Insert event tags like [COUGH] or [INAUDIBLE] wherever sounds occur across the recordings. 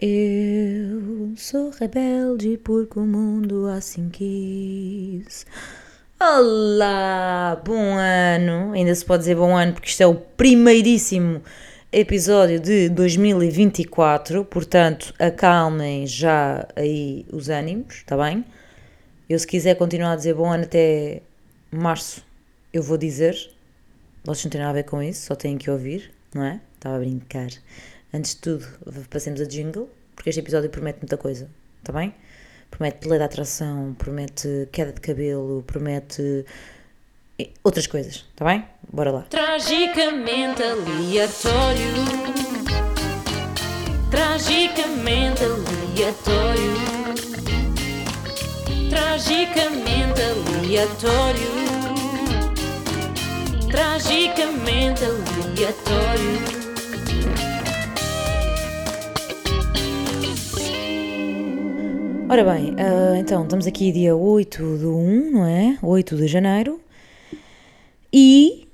Eu sou rebelde porque o mundo assim quis. Olá, bom ano. Ainda se pode dizer bom ano porque isto é o primeiríssimo episódio de 2024. Portanto, acalmem já aí os ânimos, está bem? Eu, se quiser continuar a dizer bom ano até março, eu vou dizer. Vocês não têm nada a ver com isso, só têm que ouvir, não é? Estava a brincar. Antes de tudo, passemos a jingle, porque este episódio promete muita coisa, está bem? Promete lei da atração, promete queda de cabelo, promete outras coisas, está bem? Bora lá. Tragicamente aleatório. Tragicamente aleatório. Tragicamente aleatório. Tragicamente aleatório. Ora bem, uh, então estamos aqui dia 8 de 1, não é? 8 de janeiro. E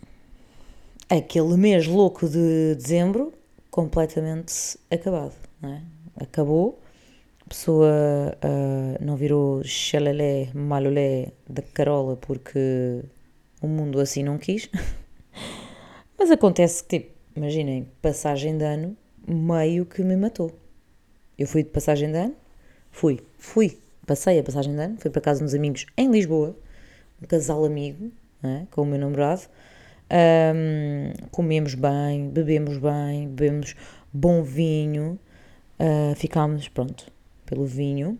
aquele mês louco de dezembro completamente acabado, não é? Acabou. A pessoa uh, não virou xalelé, malolé da carola porque o mundo assim não quis. [LAUGHS] Mas acontece que, tipo, imaginem, passagem de ano meio que me matou. Eu fui de passagem de ano Fui, fui, passei a passagem de ano, fui para casa dos amigos em Lisboa, um casal amigo, é? com o meu namorado. Um, comemos bem, bebemos bem, bebemos bom vinho, uh, ficámos, pronto, pelo vinho.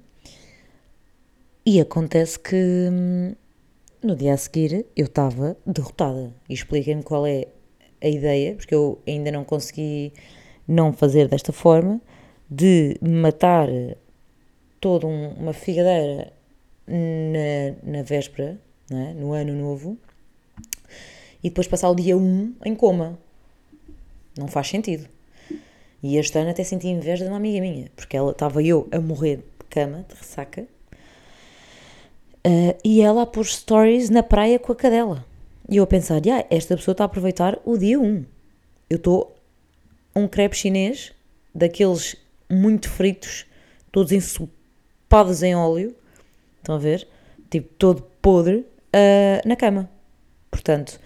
E acontece que hum, no dia a seguir eu estava derrotada. E expliquem-me qual é a ideia, porque eu ainda não consegui não fazer desta forma, de matar toda um, uma figadeira na, na véspera, é? no ano novo, e depois passar o dia 1 em coma. Não faz sentido. E este ano até senti inveja de uma amiga minha, porque ela estava eu a morrer de cama, de ressaca, uh, e ela a pôr stories na praia com a cadela. E eu a pensar, ah, esta pessoa está a aproveitar o dia 1. Eu estou um crepe chinês, daqueles muito fritos, todos ensopados padas em óleo, estão a ver? Tipo, todo podre, uh, na cama. Portanto,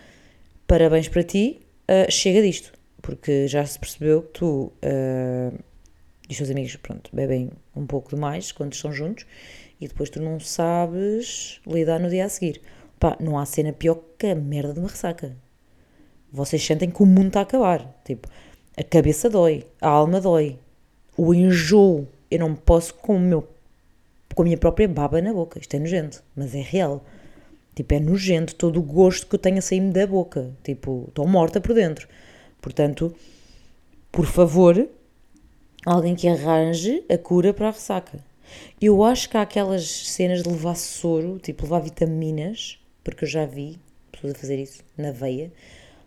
parabéns para ti, uh, chega disto, porque já se percebeu que tu uh, e os teus amigos, pronto, bebem um pouco demais quando estão juntos e depois tu não sabes lidar no dia a seguir. Pá, não há cena pior que a merda de uma ressaca. Vocês sentem que o mundo está a acabar. Tipo, a cabeça dói, a alma dói, o enjoo. Eu não posso com o meu com a minha própria baba na boca. Isto é nojento, mas é real. Tipo, é nojento todo o gosto que eu tenho a sair-me da boca. Tipo, estou morta por dentro. Portanto, por favor, alguém que arranje a cura para a ressaca. Eu acho que há aquelas cenas de levar soro, tipo levar vitaminas, porque eu já vi pessoas a fazer isso na veia,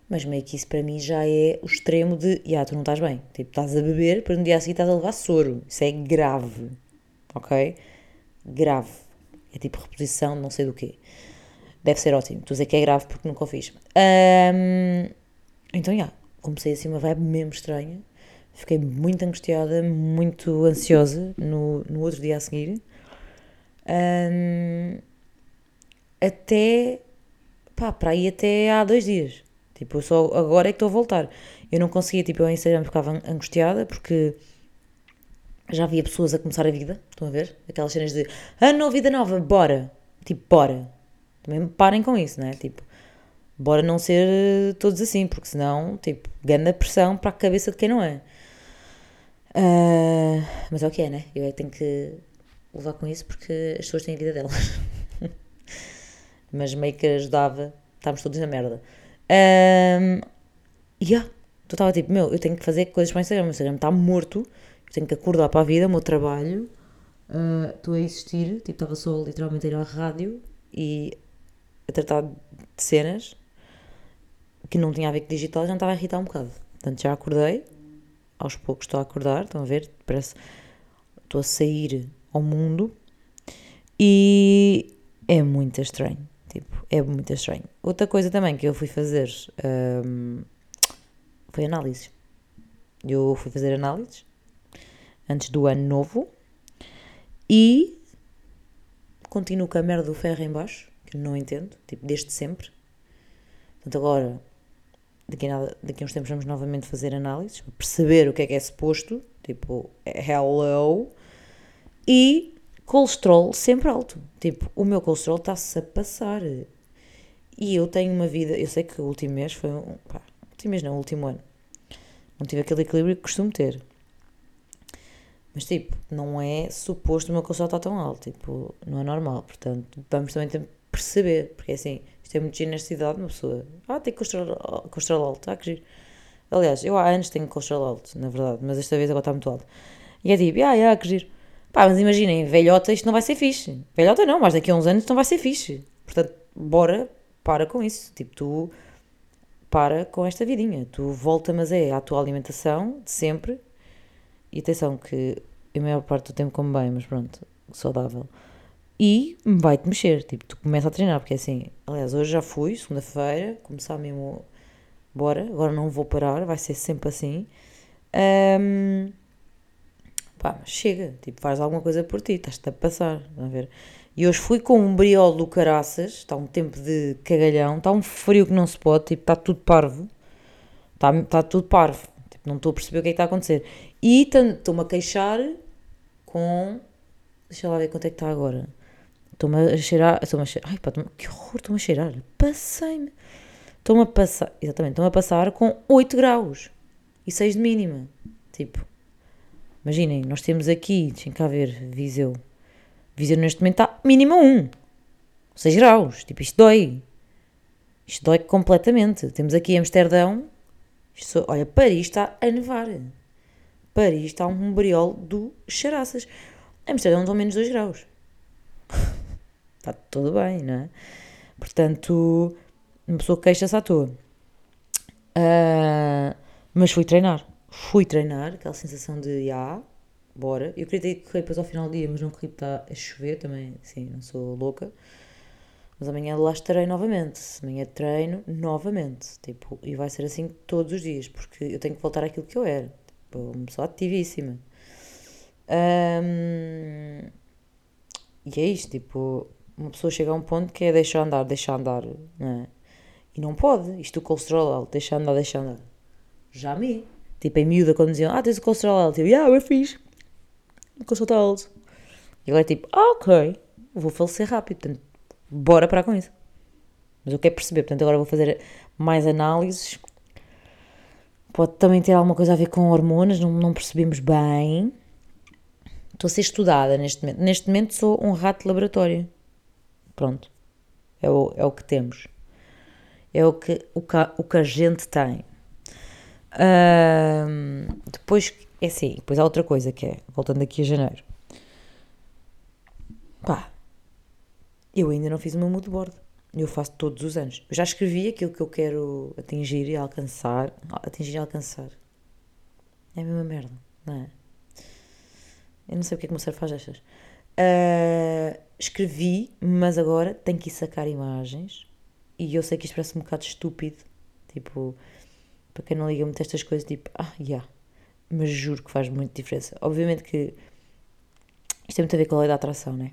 mas meio que isso para mim já é o extremo de, yeah, tu não estás bem. Tipo, estás a beber, para no dia a seguir estás a levar soro. Isso é grave, ok? Grave. É tipo reposição não sei do quê. Deve ser ótimo. Estou a dizer que é grave porque nunca o fiz. Um, então, já, yeah, comecei assim uma vibe mesmo estranha. Fiquei muito angustiada, muito ansiosa no, no outro dia a seguir. Um, até, pá, para aí até há dois dias. Tipo, eu só agora é que estou a voltar. Eu não conseguia, tipo, eu em Instagram ficava angustiada porque já havia pessoas a começar a vida, estão a ver? Aquelas cenas de ano, vida nova, bora. Tipo, bora. Também parem com isso, não é? Tipo, bora não ser eh, todos assim, porque senão, tipo, a pressão para a cabeça de quem não é. Uh, mas é o que é, né? Eu é que tenho que levar com isso porque as pessoas têm a vida delas. [LAUGHS] mas meio que ajudava, estávamos todos na merda. E yeah, tu estava tipo, meu, eu tenho que fazer coisas para o Instagram, o Instagram está morto tenho que acordar para a vida, o meu trabalho, ah, estou uh, a existir, tipo, estava só literalmente a ir à rádio e a tratar de cenas que não tinha a ver com digital, já estava a irritar um bocado. Portanto, já acordei, aos poucos estou a acordar, estão a ver? Parece estou a sair ao mundo e é muito estranho. Tipo, é muito estranho. Outra coisa também que eu fui fazer um, foi análises. Eu fui fazer análises antes do ano novo. E continuo com a merda do ferro em baixo, que não entendo, tipo, desde sempre. Portanto, agora, daqui a, nada, daqui a uns tempos vamos novamente fazer análises, perceber o que é que é suposto, tipo, hello. E colesterol sempre alto. Tipo, o meu colesterol está-se a passar. E eu tenho uma vida, eu sei que o último mês foi um, pá, último mês não, o último ano. Não tive aquele equilíbrio que costumo ter. Mas, tipo, não é suposto o meu colesterol estar tão alto. Tipo, não é normal. Portanto, vamos também perceber. Porque, assim, isto é muito giro nesta idade. Uma pessoa, ah, tem colesterol, alto. Ah, que giro. Aliás, eu há anos tenho colesterol alto, na verdade. Mas esta vez agora está muito alto. E é tipo, ah, ah, que giro. Pá, mas imaginem, velhota, isto não vai ser fixe. Velhota não, mas daqui a uns anos não vai ser fixe. Portanto, bora, para com isso. Tipo, tu para com esta vidinha. Tu volta, mas é a tua alimentação de sempre. E atenção que a maior parte do tempo como bem, mas pronto, saudável. E vai-te mexer, tipo, tu começa a treinar, porque é assim, aliás, hoje já fui, segunda-feira, começar mesmo, bora, agora não vou parar, vai ser sempre assim. Um, pá, chega, tipo, faz alguma coisa por ti, estás-te a passar, a ver? E hoje fui com um briol do caraças, está um tempo de cagalhão, está um frio que não se pode, tipo, está tudo parvo, está, está tudo parvo, tipo, não estou a perceber o que é que está a acontecer. E estou-me a queixar com, deixa lá ver quanto é que está agora, estou-me a cheirar, estou-me a cheirar, ai pá, que horror, estou-me a cheirar, passei-me, estou-me a passar, exatamente, estou-me a passar com 8 graus e 6 de mínima, tipo, imaginem, nós temos aqui, deixem cá ver, Viseu, Viseu neste momento está mínima 1. 6 graus. Tipo, isto dói. Isto dói completamente. Temos aqui Amsterdão. Isto, olha, Paris está a nevar. Paris está um briol do charaças. Amsterdão estão menos 2 graus. está [LAUGHS] tudo bem, não é? Portanto, uma pessoa queixa-se à toa. Uh, mas fui treinar. Fui treinar, aquela sensação de, ah, bora. Eu queria ter correr depois ao final do dia, mas não corri porque está a chover também, sim, não sou louca. Mas amanhã lá estarei novamente. Amanhã treino novamente. Tipo, e vai ser assim todos os dias, porque eu tenho que voltar àquilo que eu era. Tipo, uma pessoa ativíssima. Um, e é isto, tipo, uma pessoa chega a um ponto que é deixar andar, deixar andar, é? E não pode. Isto o colesterol alto, deixar andar, deixar andar. Já me. Tipo, em miúda, quando diziam, ah, tens o colesterol alto, eu, yeah, eu fiz consulta alto. E agora é tipo, ah, ok, vou falecer rápido, portanto, bora parar com isso. Mas eu quero perceber, portanto, agora vou fazer mais análises. Pode também ter alguma coisa a ver com hormonas, não, não percebemos bem. Estou a ser estudada neste momento. Neste momento sou um rato de laboratório. Pronto. É o, é o que temos. É o que, o que, o que a gente tem. Depois é assim, depois há outra coisa que é, voltando aqui a janeiro. Pá, eu ainda não fiz o meu mood board. Eu faço todos os anos. Eu já escrevi aquilo que eu quero atingir e alcançar. Atingir e alcançar. É a mesma merda, não é? Eu não sei porque é que o meu cérebro faz estas. Uh, escrevi, mas agora tenho que ir sacar imagens. E eu sei que isto parece um bocado estúpido. Tipo, para quem não liga muito a estas coisas, tipo, ah, já. Yeah mas juro que faz muita diferença. Obviamente que isto tem muito a ver com a lei da atração, né?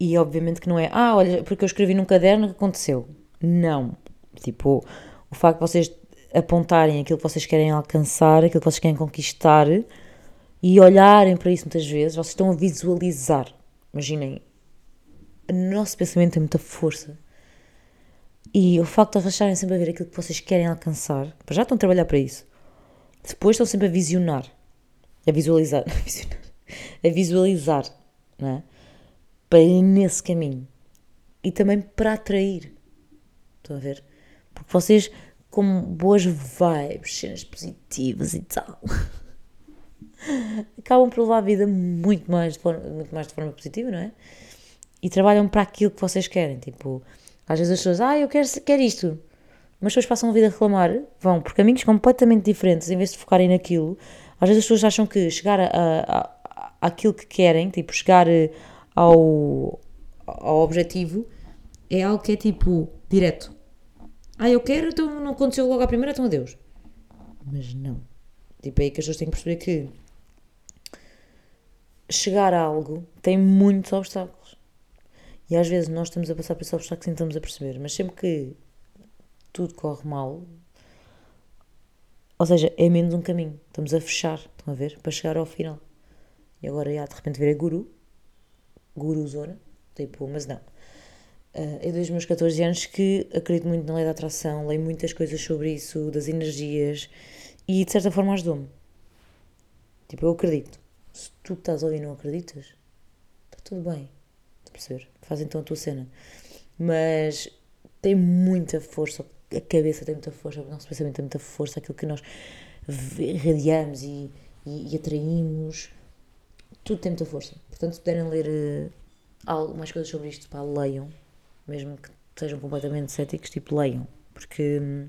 E obviamente que não é, ah, olha, porque eu escrevi num caderno que aconteceu. Não. Tipo, o facto de vocês apontarem aquilo que vocês querem alcançar, aquilo que vocês querem conquistar e olharem para isso muitas vezes, vocês estão a visualizar. Imaginem, o nosso pensamento tem muita força. E o facto de vocês estarem sempre a ver aquilo que vocês querem alcançar, já estão a trabalhar para isso. Depois estão sempre a visionar, a visualizar, [LAUGHS] a visualizar, não é? Para ir nesse caminho e também para atrair. Estão a ver? Porque vocês, com boas vibes, cenas positivas e tal, [LAUGHS] acabam por levar a vida muito mais, de forma, muito mais de forma positiva, não é? E trabalham para aquilo que vocês querem. Tipo, às vezes as pessoas, ah, eu quero, quero isto mas depois passam a vida a reclamar, vão por caminhos completamente diferentes, em vez de focarem naquilo. Às vezes as pessoas acham que chegar a, a, a, àquilo que querem, tipo, chegar eh, ao, ao objetivo, é algo que é tipo, direto. Ah, eu quero, então não aconteceu logo à primeira, então adeus. Mas não. Tipo, é aí que as pessoas têm que perceber que chegar a algo tem muitos obstáculos. E às vezes nós estamos a passar por esses obstáculos sem estamos a perceber, mas sempre que tudo corre mal, ou seja, é menos um caminho. Estamos a fechar, estão a ver? Para chegar ao final. E agora, já, de repente, virei guru. Guru zona. Tipo, mas não. Uh, eu desde os meus 14 anos que acredito muito na lei da atração, leio muitas coisas sobre isso, das energias, e de certa forma ajudou-me. Tipo, eu acredito. Se tu estás a ouvir e não acreditas, está tudo bem. A perceber? Faz então a tua cena. Mas tem muita força a cabeça tem muita força, o nosso pensamento tem muita força, aquilo que nós irradiamos e, e, e atraímos, tudo tem muita força. Portanto, se puderem ler uh, algo, mais coisas sobre isto, pá, leiam, mesmo que sejam completamente céticos, tipo, leiam, porque hum,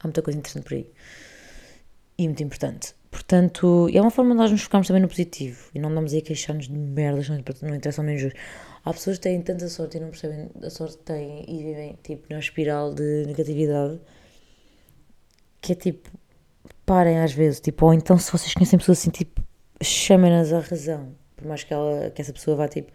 há muita coisa interessante por aí e muito importante. Portanto, é uma forma de nós nos focarmos também no positivo e não andamos aí a queixar-nos de merdas, não, interessa ao menos Há pessoas que têm tanta sorte e não percebem a sorte que têm e vivem tipo na espiral de negatividade que é tipo, parem às vezes, tipo, ou então se vocês conhecem pessoas assim, tipo, chamem-nas à razão, por mais que, ela, que essa pessoa vá tipo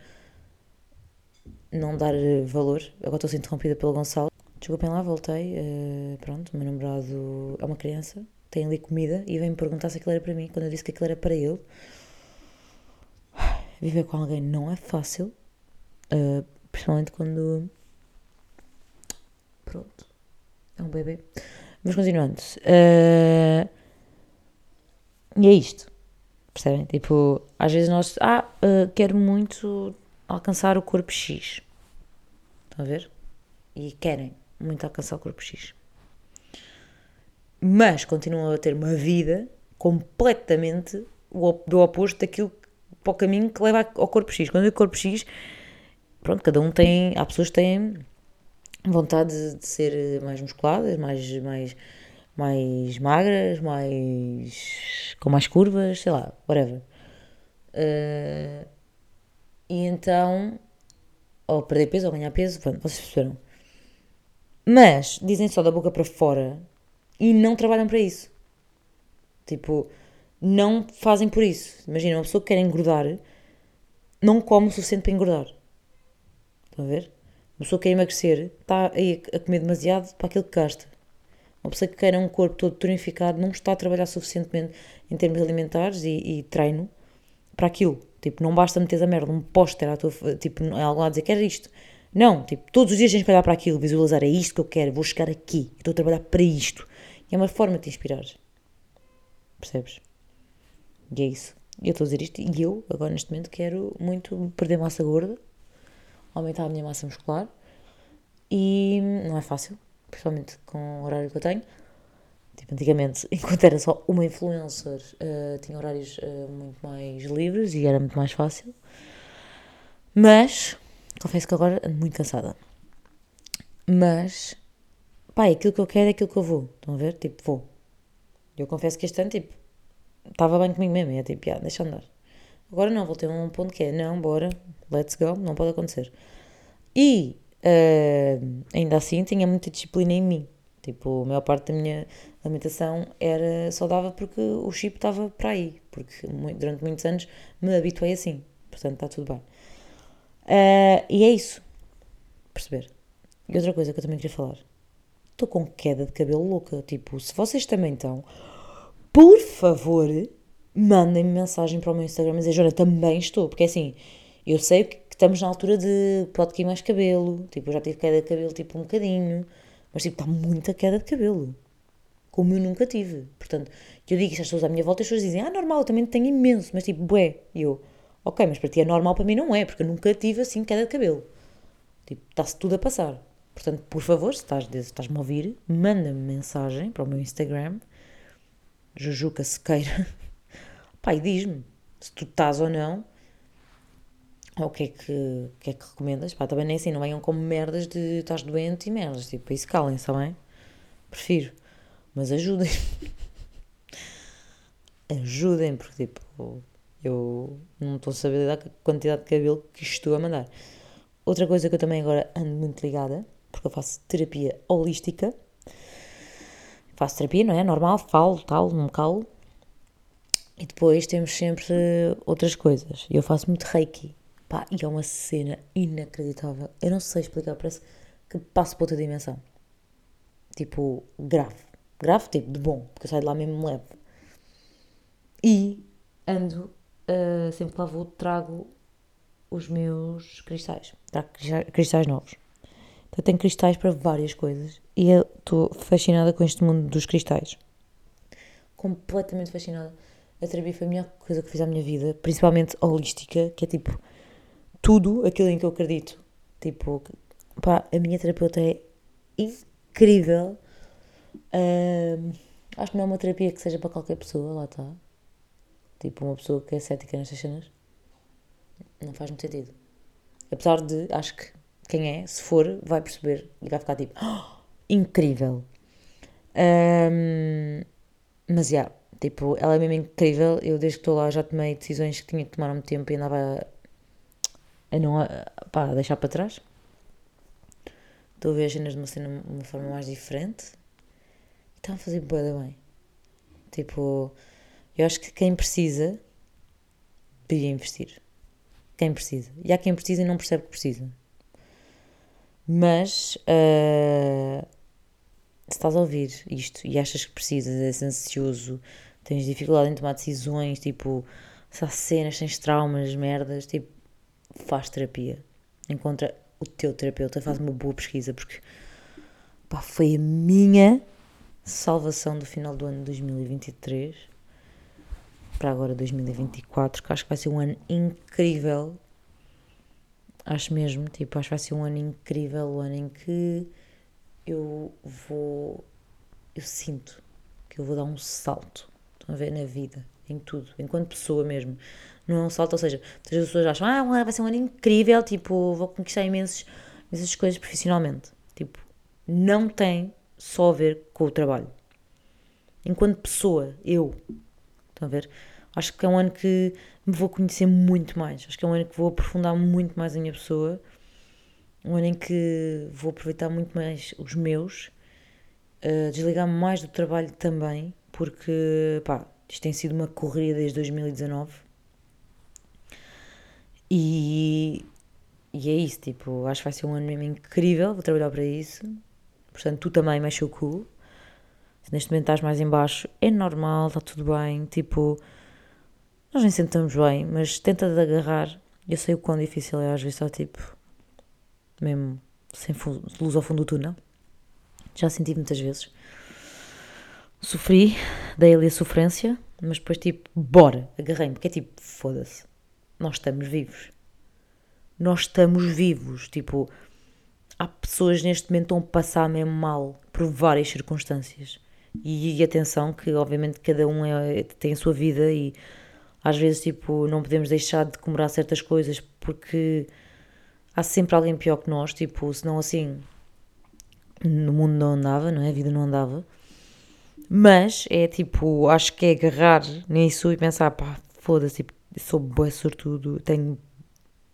não dar valor. Agora estou a ser interrompida pelo Gonçalo. Desculpem lá, voltei. Uh, pronto, o meu namorado é uma criança, tem ali comida e vem-me perguntar se aquilo era para mim. Quando eu disse que aquilo era para ele, viver com alguém não é fácil. Uh, principalmente quando. Pronto. É um bebê. Mas continuando. Uh, e é isto. Percebem? Tipo, às vezes nós. Ah, uh, quero muito alcançar o corpo X. Estão a ver? E querem muito alcançar o corpo X. Mas continuam a ter uma vida completamente do oposto daquilo para o caminho que leva ao corpo X. Quando eu digo corpo X, pronto, cada um tem, há pessoas que têm vontade de, de ser mais musculadas, mais, mais, mais magras, mais com mais curvas, sei lá, whatever. Uh, e então, ou perder peso ou ganhar peso, pronto, vocês perceberam. Mas dizem só da boca para fora e não trabalham para isso. Tipo, não fazem por isso. Imagina, uma pessoa que quer engordar não come o suficiente para engordar. Estão a ver? Uma pessoa que quer emagrecer está aí a comer demasiado para aquilo que gasta. Uma pessoa que quer um corpo todo tonificado não está a trabalhar suficientemente em termos alimentares e, e treino para aquilo. Tipo, não basta meter a merda, um póster à tua, tipo, em algum lado dizer que isto. Não, tipo, todos os dias tens que olhar para aquilo, visualizar, é isto que eu quero, vou chegar aqui, estou a trabalhar para isto. E é uma forma de te inspirar. Percebes? E é isso. Eu estou a dizer isto e eu, agora neste momento, quero muito perder massa gorda aumentar a minha massa muscular e não é fácil, principalmente com o horário que eu tenho. Tipo, antigamente, [LAUGHS] enquanto era só uma influencer, uh, tinha horários uh, muito mais livres e era muito mais fácil. Mas, confesso que agora ando muito cansada. Mas, pá, aquilo que eu quero é aquilo que eu vou. Estão a ver? Tipo, vou. Eu confesso que este ano, tipo, estava bem comigo mesmo. É tipo, ah, deixa andar. Agora não, voltei a um ponto que é, não, bora, let's go, não pode acontecer. E uh, ainda assim tinha muita disciplina em mim. Tipo, a maior parte da minha alimentação era saudável porque o chip estava para aí. Porque durante muitos anos me habituei assim. Portanto, está tudo bem. Uh, e é isso. Perceber? E outra coisa que eu também queria falar. Estou com queda de cabelo louca. Tipo, se vocês também estão, por favor, mandem-me mensagem para o meu Instagram e dizer, Joana, também estou. Porque assim, eu sei que estamos na altura de pode cair mais cabelo. Tipo, eu já tive queda de cabelo tipo um bocadinho. Mas tipo, está muita queda de cabelo. Como eu nunca tive. Portanto, eu digo isso às pessoas à minha volta e as pessoas dizem, ah, normal, eu também tenho imenso. Mas tipo, bué. E eu, ok, mas para ti é normal, para mim não é. Porque eu nunca tive assim queda de cabelo. Tipo, está-se tudo a passar. Portanto, por favor, se estás-me estás a ouvir, manda-me mensagem para o meu Instagram, Jujuca Sequeira. [LAUGHS] Pai, diz-me se tu estás ou não, o que é que, que, é que recomendas. Pá, também nem assim, não venham como merdas de estás doente e merdas, tipo, isso calem-se, também. Prefiro. Mas ajudem. [LAUGHS] ajudem, porque tipo, eu não estou a saber lidar com a quantidade de cabelo que estou a mandar. Outra coisa que eu também agora ando muito ligada, porque eu faço terapia holística. Faço terapia, não é? Normal, falo, tal, não me calo. E depois temos sempre outras coisas. Eu faço muito reiki. Pá, e é uma cena inacreditável. Eu não sei explicar, parece que passo para outra dimensão. Tipo, grave. Grave, tipo, de bom, porque eu saio de lá mesmo leve. E ando, uh, sempre que lá vou, trago os meus cristais. Trago cristais novos. Então, tenho cristais para várias coisas. E eu estou fascinada com este mundo dos cristais. Completamente fascinada. A terapia foi a melhor coisa que fiz à minha vida, principalmente holística, que é tipo tudo aquilo em que eu acredito. Tipo, pá, a minha terapeuta é incrível. Um, acho que não é uma terapia que seja para qualquer pessoa, lá está. Tipo, uma pessoa que é cética nestas cenas. Não faz muito sentido. Apesar de, acho que quem é, se for, vai perceber e vai ficar tipo, oh, incrível. Um, mas, já, yeah, tipo, ela é mesmo incrível. Eu, desde que estou lá, já tomei decisões que tinha que tomar muito tempo e andava a, a não, a, pá, a deixar para trás. Estou a ver as cenas de uma, cena, uma forma mais diferente. E estão a fazer boa bem. Tipo, eu acho que quem precisa devia investir. Quem precisa. E há quem precisa e não percebe que precisa. Mas uh, se estás a ouvir isto e achas que precisas, és ansioso, tens dificuldade em tomar decisões, tipo, se há cenas, tens traumas, merdas, tipo, faz terapia. Encontra o teu terapeuta, faz uma boa pesquisa, porque pá, foi a minha salvação do final do ano de 2023 para agora 2024, que acho que vai ser um ano incrível. Acho mesmo, tipo, acho que vai ser um ano incrível, o um ano em que eu vou. Eu sinto que eu vou dar um salto. Estão a ver? Na vida, em tudo, enquanto pessoa mesmo. Não é um salto, ou seja, as pessoas acham, ah, vai ser um ano incrível, tipo, vou conquistar imensos, imensas coisas profissionalmente. Tipo, não tem só a ver com o trabalho. Enquanto pessoa, eu, estão a ver? Acho que é um ano que me vou conhecer muito mais. Acho que é um ano que vou aprofundar muito mais a minha pessoa. Um ano em que vou aproveitar muito mais os meus, uh, desligar-me mais do trabalho também, porque, pá, isto tem sido uma corrida desde 2019 e, e é isso, tipo, acho que vai ser um ano mesmo incrível, vou trabalhar para isso. Portanto, tu também mexe o cu. Se neste momento estás mais em baixo, é normal, está tudo bem. Tipo, nós nem sentamos bem, mas tenta de agarrar. Eu sei o quão difícil é às vezes, só tipo, mesmo sem luz ao fundo do túnel. Já senti muitas vezes. Sofri, dei ali a sofrência, mas depois tipo, bora, agarrei-me, porque é tipo, foda-se nós estamos vivos. Nós estamos vivos. Tipo, há pessoas neste momento que estão a passar mesmo mal por várias circunstâncias. E, e atenção que obviamente cada um é, tem a sua vida e às vezes tipo não podemos deixar de comemorar certas coisas porque há sempre alguém pior que nós, tipo, senão assim no mundo não andava, não é? A vida não andava. Mas é tipo, acho que é agarrar nisso e pensar, pá, foda-se, tipo, sou boa sortudo, tenho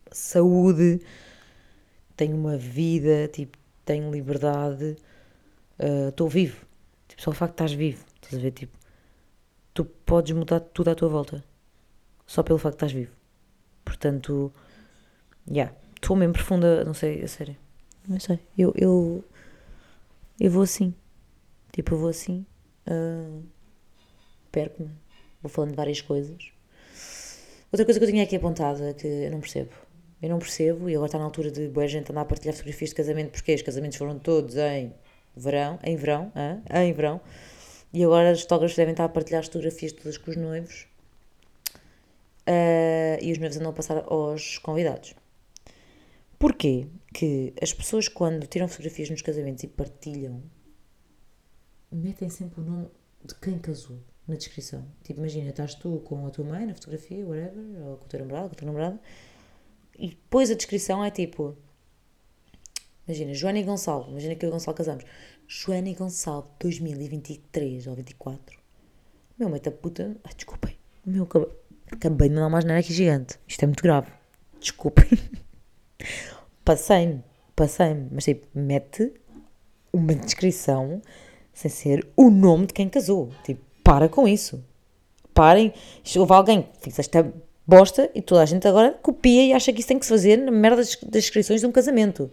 saúde, tenho uma vida, tipo, tenho liberdade, estou uh, vivo. Tipo, só o facto de estás vivo, estás a ver? Tipo, tu podes mudar tudo à tua volta, só pelo facto de estás vivo. Portanto, já, yeah, estou mesmo profunda, não sei, a sério, não sei, eu, eu, eu vou assim, tipo, eu vou assim, uh, perco-me, vou falando de várias coisas, Outra coisa que eu tinha aqui apontada que eu não percebo. Eu não percebo, e agora está na altura de boa gente andar a partilhar fotografias de casamento, porque os casamentos foram todos em verão, em verão, hein? em verão, e agora os fotógrafos devem estar a partilhar as fotografias todas com os noivos, uh, e os noivos andam a passar aos convidados. Porquê que as pessoas quando tiram fotografias nos casamentos e partilham, metem sempre o nome de quem casou? na descrição. Tipo, imagina, estás tu com a tua mãe na fotografia, whatever, ou com o teu namorado, com a tua namorada, e depois a descrição é tipo. Imagina, Joana e Gonçalo, imagina que eu e Gonçalo casamos. Joana e Gonçalo, 2023 ou 24. Meu, mãe da puta. Ai, desculpem. Meu, acabei, acabei de mandar uma asneira aqui gigante. Isto é muito grave. Desculpem. [LAUGHS] Passei-me, passei-me. Mas tipo, mete uma descrição sem ser o nome de quem casou. Tipo, para com isso. parem, houve alguém que fez esta bosta e toda a gente agora copia e acha que isso tem que se fazer na merda das, inscrições de um casamento.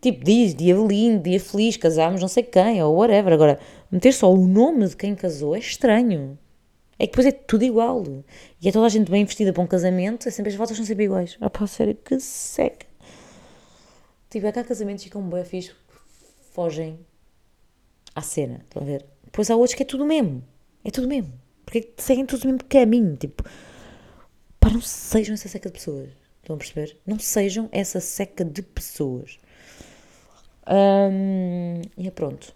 Tipo, diz dia lindo, dia feliz, casámos não sei quem, ou whatever. Agora, meter só o nome de quem casou é estranho. É que depois é tudo igual. E é toda a gente bem vestida para um casamento, é sempre as fotos são sempre iguais. Ah pá, sério, que seca. Tipo, é que há casamentos que ficam bem fixe, fogem à cena, estão a ver? Depois há outros que é tudo mesmo. É tudo mesmo. Porque é seguem todos o mesmo caminho. Tipo, pá, não sejam essa seca de pessoas. Estão a perceber? Não sejam essa seca de pessoas. E é pronto.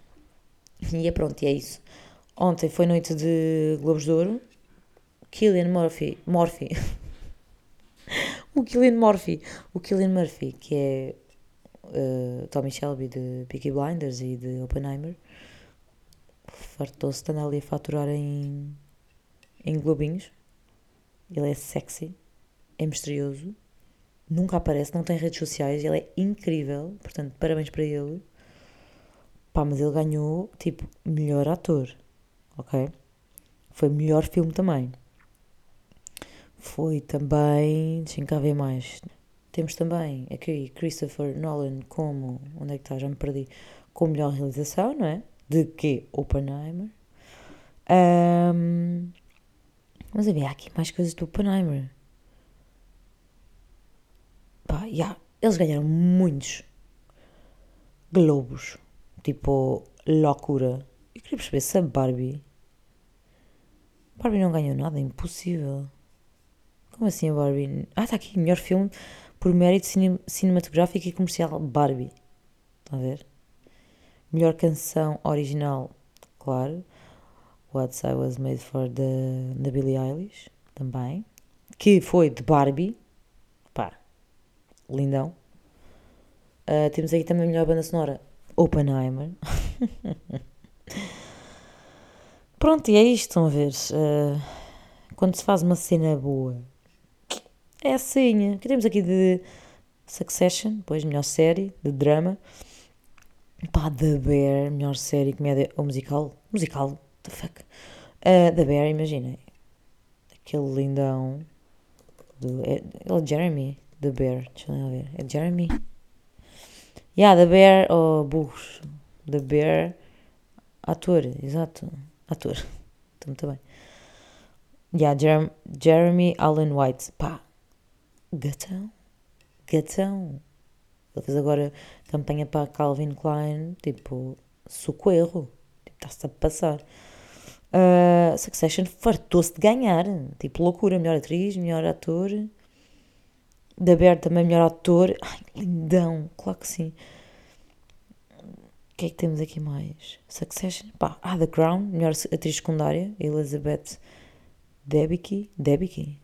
E é pronto, e é isso. Ontem foi noite de Globos de Ouro. Killian Murphy. Murphy. [LAUGHS] o Killian Murphy. O Killian Murphy, que é uh, Tommy Shelby de Peaky Blinders e de Oppenheimer. Fartou-se de andar ali a faturar em, em globinhos. Ele é sexy, é misterioso, nunca aparece, não tem redes sociais, ele é incrível, portanto, parabéns para ele. Pá, mas ele ganhou, tipo, melhor ator, ok? Foi melhor filme também. Foi também, deixem cá ver mais. Temos também aqui Christopher Nolan como, onde é que está? Já me perdi. Com melhor realização, não é? De que? Oppenheimer. Ahm, Vamos a ver, há aqui mais coisas do Oppenheimer. Pá, já, eles ganharam muitos globos. Tipo, loucura. Eu queria perceber se a Barbie. Barbie não ganhou nada, impossível. Como assim a Barbie? Ah, está aqui, melhor filme por mérito cine- cinematográfico e comercial. Barbie. Está a ver? Melhor canção original, claro. What I Was Made For da da Billie Eilish, também. Que foi de Barbie. Pá, lindão. Ah, temos aqui também a melhor banda sonora, Oppenheimer. [LAUGHS] Pronto, e é isto, estão a ver. Ah, quando se faz uma cena boa, é assim. O que temos aqui de Succession, depois melhor série, de drama. Pá, The Bear, melhor série, comédia ou musical. Musical, the fuck. Uh, The Bear, imaginem. Aquele lindão. Do, é, é Jeremy. The Bear, deixa eu ver. É Jeremy? Yeah, The Bear, ou burros. The Bear, ator, exato. Ator. [LAUGHS] Estou muito bem. Yeah, Jerem, Jeremy Allen White. Pá, gatão. Gatão. Fez agora campanha para Calvin Klein, tipo, socorro. Tipo, está-se a passar. Uh, Succession fartou-se de ganhar. Tipo, loucura. Melhor atriz, melhor ator. Da Bear também melhor ator. Ai, lindão. Claro que sim. O que é que temos aqui mais? Succession. Pá, ah, The Crown. Melhor atriz secundária. Elizabeth Debicki. Debicki?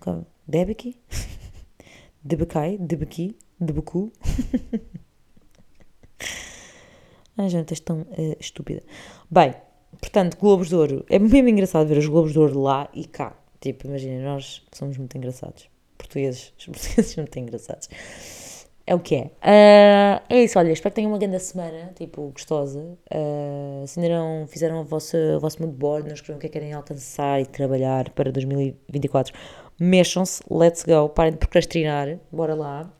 Qual? Debicki? [LAUGHS] Debicki? Debicki? Debecu? [LAUGHS] Ai, gente, és tão eh, estúpida. Bem, portanto, Globos de Ouro. É mesmo engraçado ver os Globos de Ouro lá e cá. Tipo, imagina, nós somos muito engraçados. Portugueses, [LAUGHS] os portugueses são muito engraçados. É o que é. Ah, é isso, olha, espero que tenham uma grande semana, tipo, gostosa. Ah, se ainda não fizeram a vossa, o vosso mood board, não escreveram o que é que querem alcançar e trabalhar para 2024, mexam-se, let's go, parem de procrastinar, bora lá.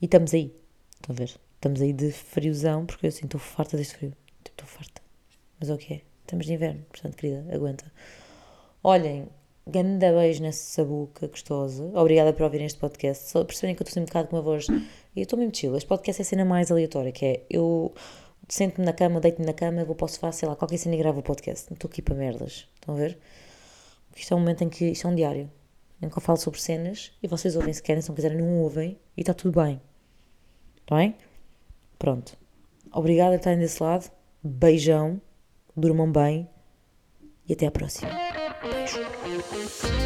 E estamos aí, estão a ver? Estamos aí de friozão, porque eu assim estou farta deste frio. Tipo, estou farta. Mas é o que é? Estamos de inverno, portanto, querida, aguenta. Olhem, grande beijo nessa sabuca gostosa. Obrigada por ouvirem este podcast. Só perceberem que eu estou sempre um bocado com uma voz. E eu estou mesmo chill. Este podcast é a cena mais aleatória, que é eu sento-me na cama, deito-me na cama, vou posso fazer, sei lá, qualquer cena e gravo o podcast. Não estou aqui para merdas. Estão a ver? Isto é um momento em que. Isto é um diário. Em que eu falo sobre cenas e vocês ouvem se querem, se não quiserem, não ouvem e está tudo bem. Está bem? Pronto. Obrigada por estarem desse lado. Beijão. Durmam bem. E até à próxima. Beijo.